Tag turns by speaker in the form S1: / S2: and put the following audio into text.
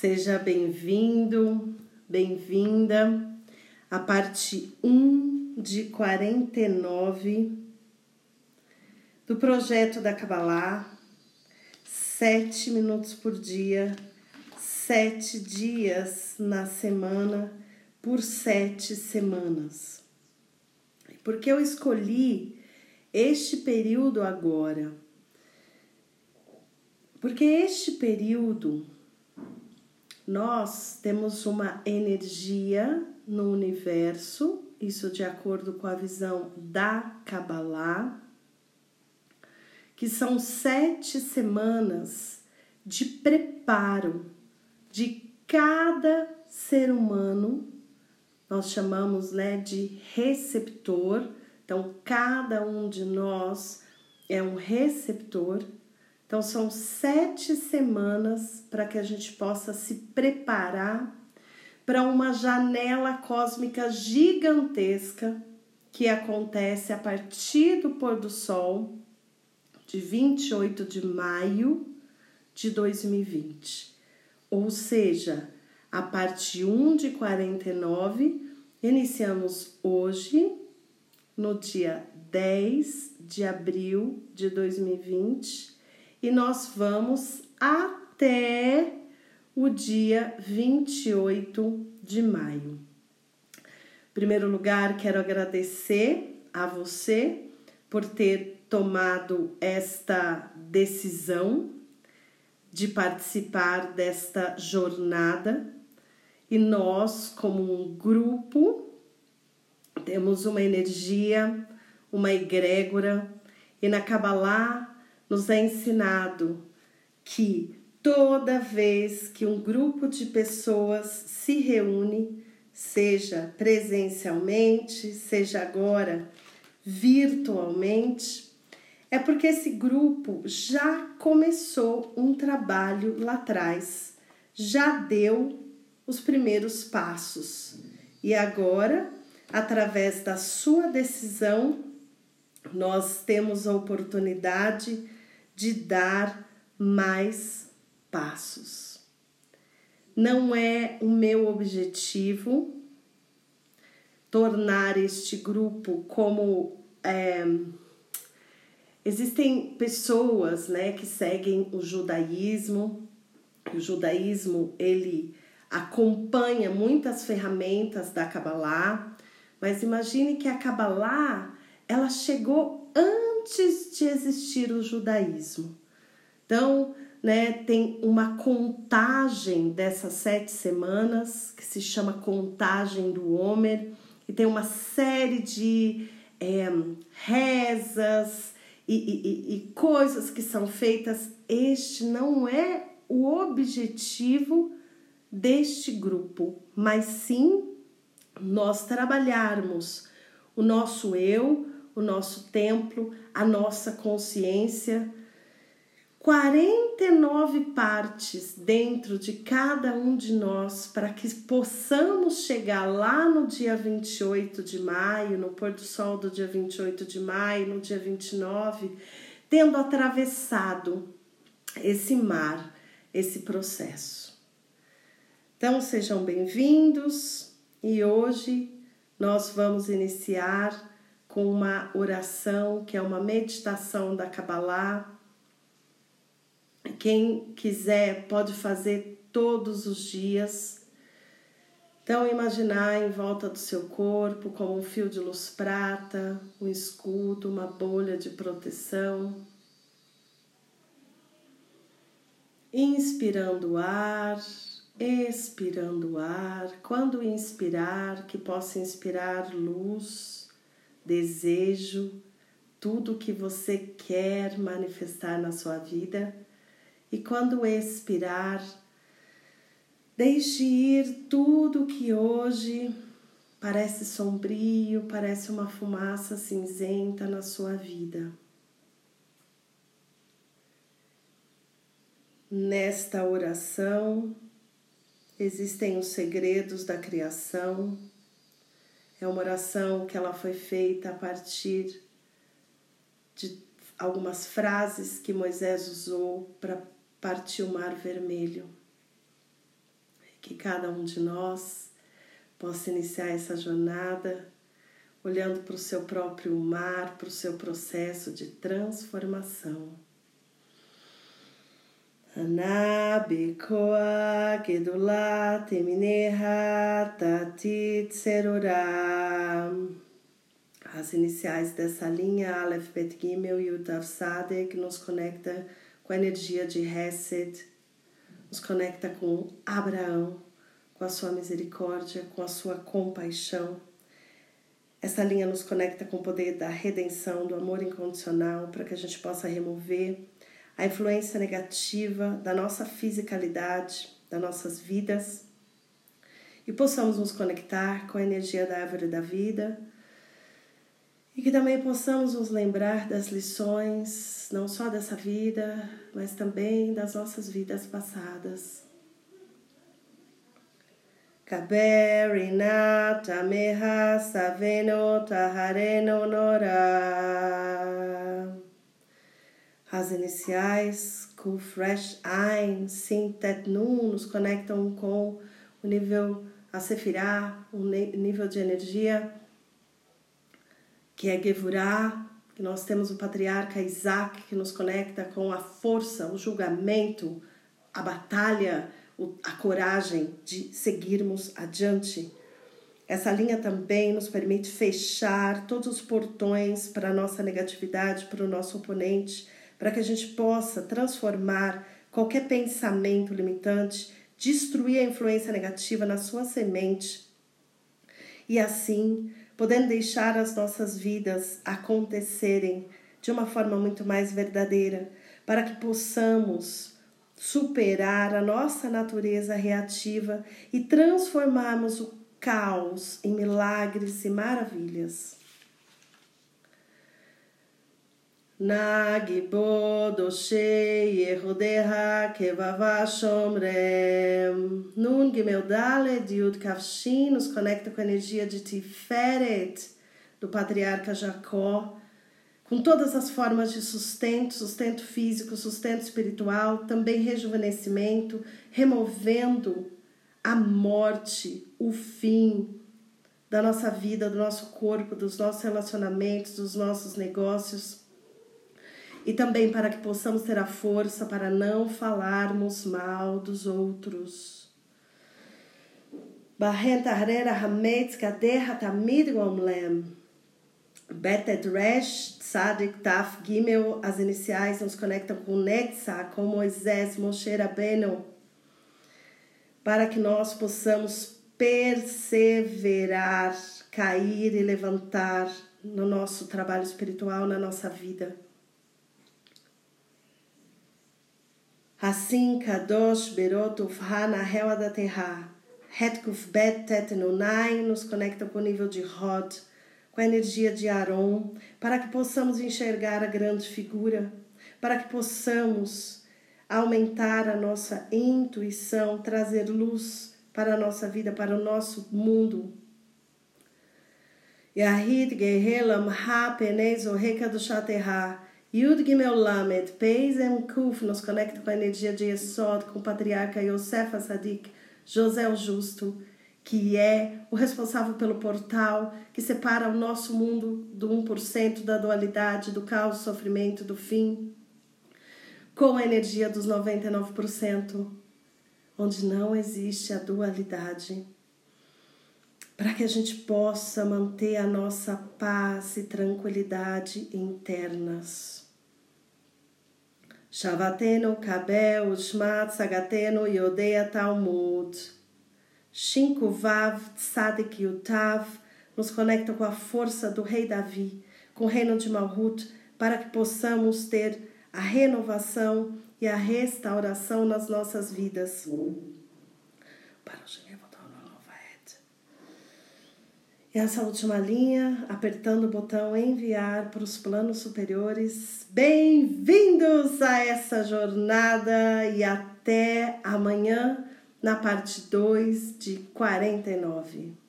S1: Seja bem-vindo, bem-vinda à parte 1 de 49 do projeto da Kabbalah, sete minutos por dia, sete dias na semana, por sete semanas. Porque eu escolhi este período agora? Porque este período nós temos uma energia no universo, isso de acordo com a visão da Kabbalah, que são sete semanas de preparo de cada ser humano, nós chamamos né, de receptor, então cada um de nós é um receptor então, são sete semanas para que a gente possa se preparar para uma janela cósmica gigantesca que acontece a partir do pôr do sol de 28 de maio de 2020. Ou seja, a parte 1 de 49, iniciamos hoje, no dia 10 de abril de 2020 e nós vamos até o dia 28 de maio. Em primeiro lugar, quero agradecer a você por ter tomado esta decisão de participar desta jornada e nós, como um grupo, temos uma energia, uma egrégora e na Kabbalah nos é ensinado que toda vez que um grupo de pessoas se reúne, seja presencialmente, seja agora virtualmente, é porque esse grupo já começou um trabalho lá atrás, já deu os primeiros passos. E agora, através da sua decisão, nós temos a oportunidade de dar mais passos. Não é o meu objetivo tornar este grupo como é, existem pessoas né, que seguem o judaísmo. O judaísmo ele acompanha muitas ferramentas da Kabbalah, mas imagine que a Kabbalah ela chegou antes antes de existir o judaísmo. Então, né, tem uma contagem dessas sete semanas que se chama contagem do Homer e tem uma série de é, rezas e, e, e coisas que são feitas. Este não é o objetivo deste grupo, mas sim nós trabalharmos o nosso eu, o nosso templo, a nossa consciência. 49 partes dentro de cada um de nós para que possamos chegar lá no dia 28 de maio, no pôr do sol do dia 28 de maio, no dia 29, tendo atravessado esse mar, esse processo. Então sejam bem-vindos e hoje nós vamos iniciar com uma oração que é uma meditação da Kabbalah. Quem quiser pode fazer todos os dias. Então, imaginar em volta do seu corpo como um fio de luz prata, um escudo, uma bolha de proteção. Inspirando o ar, expirando o ar. Quando inspirar, que possa inspirar luz desejo, tudo que você quer manifestar na sua vida. E quando expirar, deixe ir tudo que hoje parece sombrio, parece uma fumaça cinzenta na sua vida. Nesta oração existem os segredos da criação é uma oração que ela foi feita a partir de algumas frases que Moisés usou para partir o Mar Vermelho. que cada um de nós possa iniciar essa jornada olhando para o seu próprio mar, para o seu processo de transformação. Anabikoa Gedula Temineha Tatit. As iniciais dessa linha, Aleph Bet Gimel e Utav Sadek, nos conecta com a energia de Hesed, nos conecta com Abraão, com a sua misericórdia, com a sua compaixão. Essa linha nos conecta com o poder da redenção, do amor incondicional, para que a gente possa remover a influência negativa da nossa fisicalidade, das nossas vidas e possamos nos conectar com a energia da árvore da vida e que também possamos nos lembrar das lições, não só dessa vida, mas também das nossas vidas passadas. Kaberina tameha saveno tahareno nora. As iniciais Kuf Resh Ein, Sin Tet Nun nos conectam com o nível a Sefirah, o nível de energia que é Gevurah, que nós temos o patriarca Isaac, que nos conecta com a força, o julgamento, a batalha, a coragem de seguirmos adiante. Essa linha também nos permite fechar todos os portões para a nossa negatividade, para o nosso oponente, para que a gente possa transformar qualquer pensamento limitante, destruir a influência negativa na sua semente e assim podendo deixar as nossas vidas acontecerem de uma forma muito mais verdadeira, para que possamos superar a nossa natureza reativa e transformarmos o caos em milagres e maravilhas. Nagibo doshe yehudeha kevava shomrem. Nun gimel daled yud kavshin nos conecta com a energia de Tiferet, do patriarca Jacó, com todas as formas de sustento, sustento físico, sustento espiritual, também rejuvenescimento, removendo a morte, o fim da nossa vida, do nosso corpo, dos nossos relacionamentos, dos nossos negócios e também para que possamos ter a força para não falarmos mal dos outros. Betet Resh Tzadik Taf Gimel, as iniciais nos conectam com Netza, com Moisés, Moshe Rabbeinu, para que nós possamos perseverar, cair e levantar no nosso trabalho espiritual, na nossa vida. Assim, Kadosh Berot Ufhana Hel Adaterra. Hetkuf Bet Tet nos conecta com o nível de Rod, com a energia de Aron, para que possamos enxergar a grande figura, para que possamos aumentar a nossa intuição, trazer luz para a nossa vida, para o nosso mundo. Yahid Gehelam Ha Penez Oreka do Shaterra Yud Gimel Lamed, Peisem Kuf, nos conecta com a energia de Esod, com o patriarca Yosef Asadik, José o Justo, que é o responsável pelo portal que separa o nosso mundo do 1% da dualidade, do caos, sofrimento, do fim, com a energia dos 99%, onde não existe a dualidade, para que a gente possa manter a nossa paz e tranquilidade internas. Shavateno Kabel Ushmat Sagateno Yodea Talmud. Shinko Vav Tzadik Yutav nos conecta com a força do rei Davi, com o reino de Malhut, para que possamos ter a renovação e a restauração nas nossas vidas. Para o e essa última linha, apertando o botão enviar para os planos superiores. Bem-vindos a essa jornada e até amanhã na parte 2 de 49.